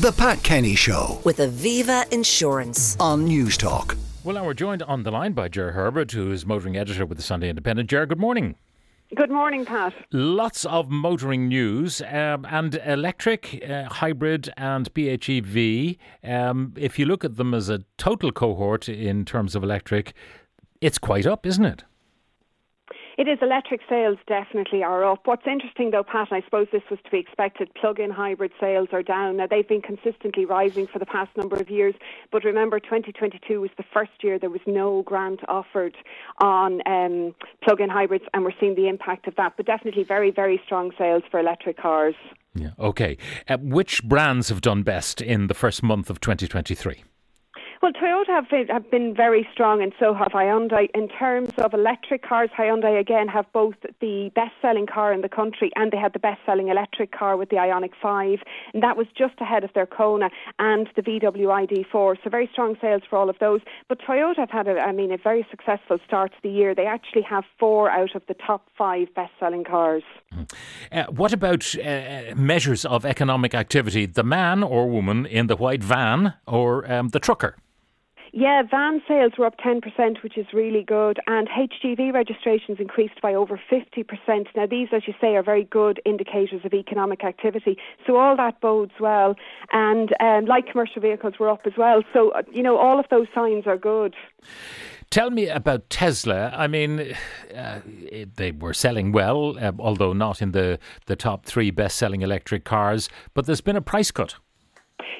The Pat Kenny Show with Aviva Insurance. on Newstalk. Well, now we're joined on the line by Ger Herbert, who is motoring editor with the Sunday Independent. Ger, good morning. Good morning, Pat. Lots of motoring news um, and electric, uh, hybrid, and PHEV. Um, if you look at them as a total cohort in terms of electric, it's quite up, isn't it? It is electric sales definitely are up. What's interesting though, Pat, and I suppose this was to be expected, plug-in hybrid sales are down. Now they've been consistently rising for the past number of years, but remember 2022 was the first year there was no grant offered on um, plug-in hybrids, and we're seeing the impact of that. But definitely very, very strong sales for electric cars. Yeah. Okay. Uh, which brands have done best in the first month of 2023? Well, Toyota have been, have been very strong, and so have Hyundai. In terms of electric cars, Hyundai again have both the best-selling car in the country, and they had the best-selling electric car with the Ioniq 5, and that was just ahead of their Kona and the VW ID4. So very strong sales for all of those. But Toyota have had, a, I mean, a very successful start to the year. They actually have four out of the top five best-selling cars. Uh, what about uh, measures of economic activity? The man or woman in the white van or um, the trucker? Yeah, van sales were up 10%, which is really good, and HGV registrations increased by over 50%. Now, these, as you say, are very good indicators of economic activity. So, all that bodes well. And um, light commercial vehicles were up as well. So, uh, you know, all of those signs are good. Tell me about Tesla. I mean, uh, it, they were selling well, uh, although not in the, the top three best selling electric cars, but there's been a price cut.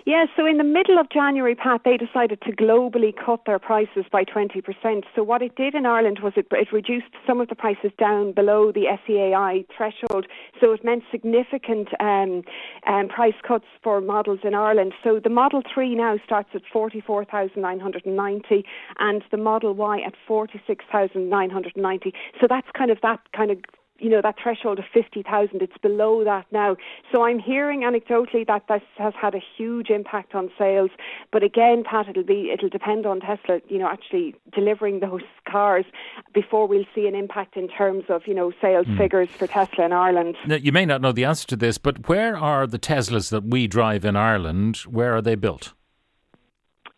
Yeah, so in the middle of January, Pat, they decided to globally cut their prices by 20%. So what it did in Ireland was it, it reduced some of the prices down below the SEAI threshold. So it meant significant um, um, price cuts for models in Ireland. So the Model 3 now starts at 44,990 and the Model Y at 46,990. So that's kind of that kind of you know that threshold of 50,000 it's below that now so i'm hearing anecdotally that this has had a huge impact on sales but again pat it'll be it'll depend on tesla you know actually delivering those cars before we'll see an impact in terms of you know sales hmm. figures for tesla in ireland Now, you may not know the answer to this, but where are the Teslas that we drive in Ireland? Where are they built?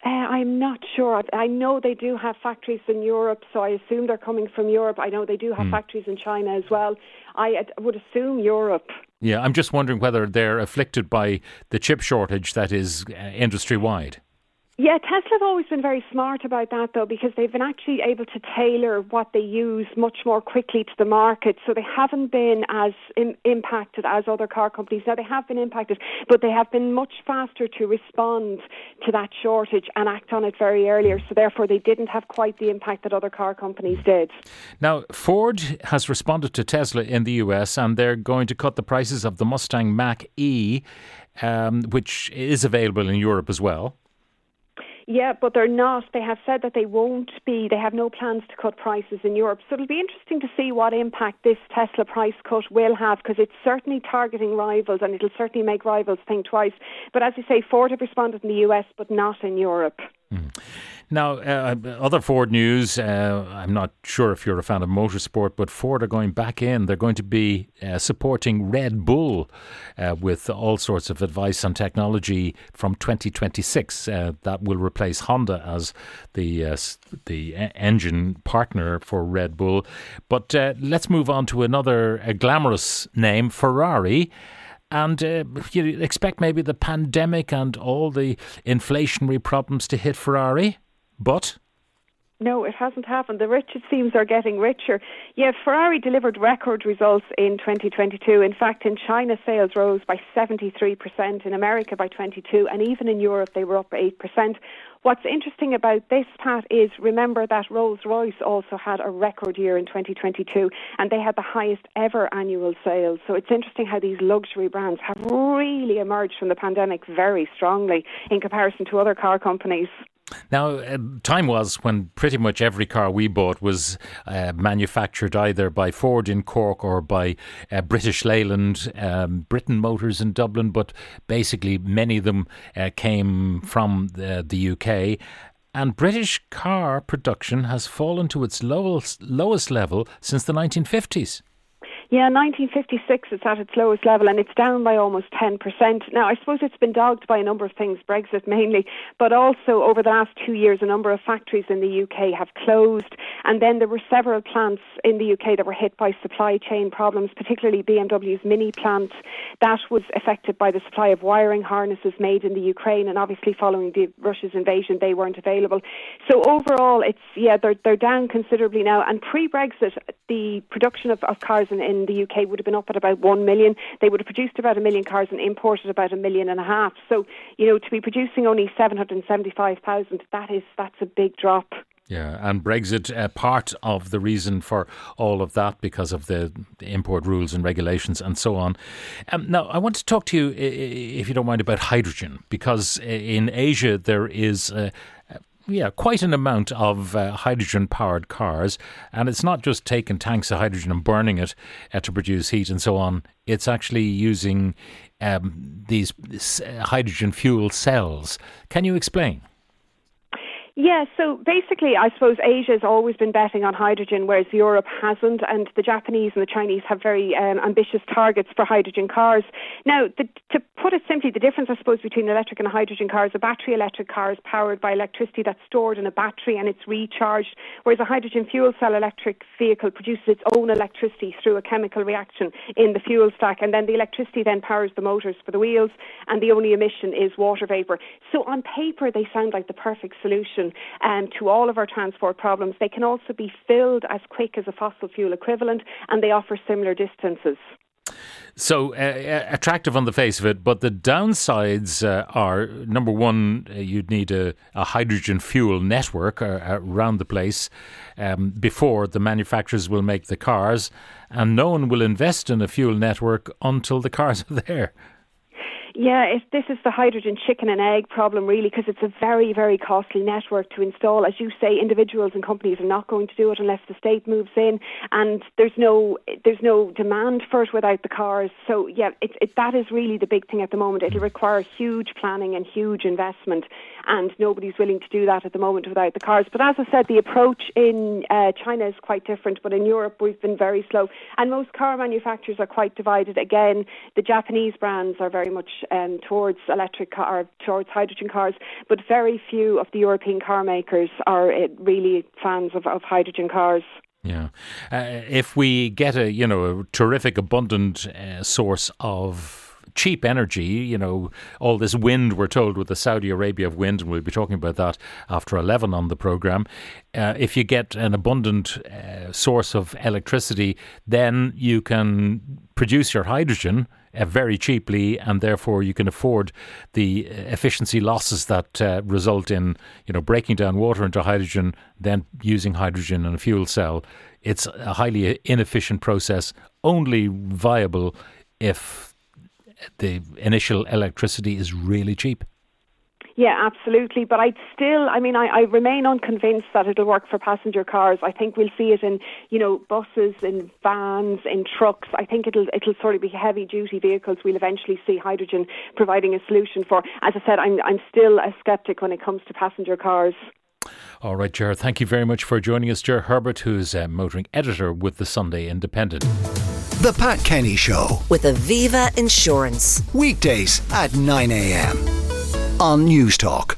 Uh, I'm not sure. I know they do have factories in Europe, so I assume they're coming from Europe. I know they do have factories in China as well. I uh, would assume Europe. Yeah, I'm just wondering whether they're afflicted by the chip shortage that is uh, industry wide. Yeah, Tesla have always been very smart about that though, because they've been actually able to tailor what they use much more quickly to the market. So they haven't been as Im- impacted as other car companies. Now they have been impacted, but they have been much faster to respond to that shortage and act on it very earlier. So therefore, they didn't have quite the impact that other car companies did. Now, Ford has responded to Tesla in the US and they're going to cut the prices of the Mustang Mach E, um, which is available in Europe as well. Yeah, but they're not. They have said that they won't be. They have no plans to cut prices in Europe. So it'll be interesting to see what impact this Tesla price cut will have because it's certainly targeting rivals and it'll certainly make rivals think twice. But as you say, Ford have responded in the US but not in Europe. Now, uh, other Ford news. Uh, I'm not sure if you're a fan of motorsport, but Ford are going back in. They're going to be uh, supporting Red Bull uh, with all sorts of advice on technology from 2026. Uh, that will replace Honda as the uh, the engine partner for Red Bull. But let's move on to another glamorous name, Ferrari. And uh, you expect maybe the pandemic and all the inflationary problems to hit Ferrari, but No, it hasn't happened. The rich, it seems, are getting richer. Yeah, Ferrari delivered record results in 2022. In fact, in China, sales rose by 73%, in America by 22 and even in Europe, they were up 8%. What's interesting about this, Pat, is remember that Rolls Royce also had a record year in 2022 and they had the highest ever annual sales. So it's interesting how these luxury brands have really emerged from the pandemic very strongly in comparison to other car companies. Now, uh, time was when pretty much every car we bought was uh, manufactured either by Ford in Cork or by uh, British Leyland, um, Britain Motors in Dublin, but basically many of them uh, came from the, the UK. And British car production has fallen to its lowest, lowest level since the 1950s. Yeah, 1956 it's at its lowest level and it's down by almost 10%. Now, I suppose it's been dogged by a number of things, Brexit mainly, but also over the last two years, a number of factories in the UK have closed. And then there were several plants in the UK that were hit by supply chain problems, particularly BMW's Mini plant. That was affected by the supply of wiring harnesses made in the Ukraine. And obviously, following the Russia's invasion, they weren't available. So overall, it's, yeah, they're, they're down considerably now. And pre Brexit, the production of, of cars in, in the UK would have been up at about 1 million. They would have produced about a million cars and imported about a million and a half. So, you know, to be producing only 775,000, that is, that's a big drop. Yeah, and Brexit, uh, part of the reason for all of that because of the, import rules and regulations and so on. Um, now, I want to talk to you, if you don't mind, about hydrogen because in Asia there is. Yeah, quite an amount of uh, hydrogen powered cars. And it's not just taking tanks of hydrogen and burning it uh, to produce heat and so on. It's actually using um, these uh, hydrogen fuel cells. Can you explain? Yeah, so basically, I suppose Asia has always been betting on hydrogen, whereas Europe hasn't, and the Japanese and the Chinese have very um, ambitious targets for hydrogen cars. Now, the, to put it simply, the difference, I suppose, between electric and hydrogen cars, a battery electric car is powered by electricity that's stored in a battery and it's recharged, whereas a hydrogen fuel cell electric vehicle produces its own electricity through a chemical reaction in the fuel stack, and then the electricity then powers the motors for the wheels, and the only emission is water vapour. So on paper, they sound like the perfect solution solution um, to all of our transport problems. They can also be filled as quick as a fossil fuel equivalent and they offer similar distances. So uh, uh, attractive on the face of it, but the downsides uh, are number one, uh, you'd need a, a, hydrogen fuel network uh, around the place um, before the manufacturers will make the cars, and no one will invest in a fuel network until the cars are there. Yeah, it, this is the hydrogen chicken and egg problem, really, because it's a very, very costly network to install. As you say, individuals and companies are not going to do it unless the state moves in, and there's no there's no demand for it without the cars. So yeah, it, it, that is really the big thing at the moment. It'll require huge planning and huge investment, and nobody's willing to do that at the moment without the cars. But as I said, the approach in uh, China is quite different, but in Europe we've been very slow, and most car manufacturers are quite divided. Again, the Japanese brands are very much um, towards electric car, towards hydrogen cars, but very few of the European car makers are uh, really fans of, of hydrogen cars. Yeah, uh, if we get a you know a terrific abundant uh, source of cheap energy, you know, all this wind, we're told, with the Saudi Arabia of wind, and we'll be talking about that after 11 on the programme. Uh, if you get an abundant uh, source of electricity, then you can produce your hydrogen uh, very cheaply, and therefore you can afford the uh, efficiency losses that uh, result in you know breaking down water into hydrogen, then using hydrogen in a fuel cell. It's a highly inefficient process, only viable if the initial electricity is really cheap. Yeah, absolutely. But I'd still, I mean, I, I remain unconvinced that it'll work for passenger cars. I think we'll see it in, you know, buses, in vans, in trucks. I think it'll it'll sort of be heavy duty vehicles. We'll eventually see hydrogen providing a solution for. As I said, I'm I'm still a skeptic when it comes to passenger cars. All right, Ger, thank you very much for joining us, Ger Herbert, who's a motoring editor with the Sunday Independent. The Pat Kenny Show with Aviva Insurance. Weekdays at 9 a.m on Newstalk.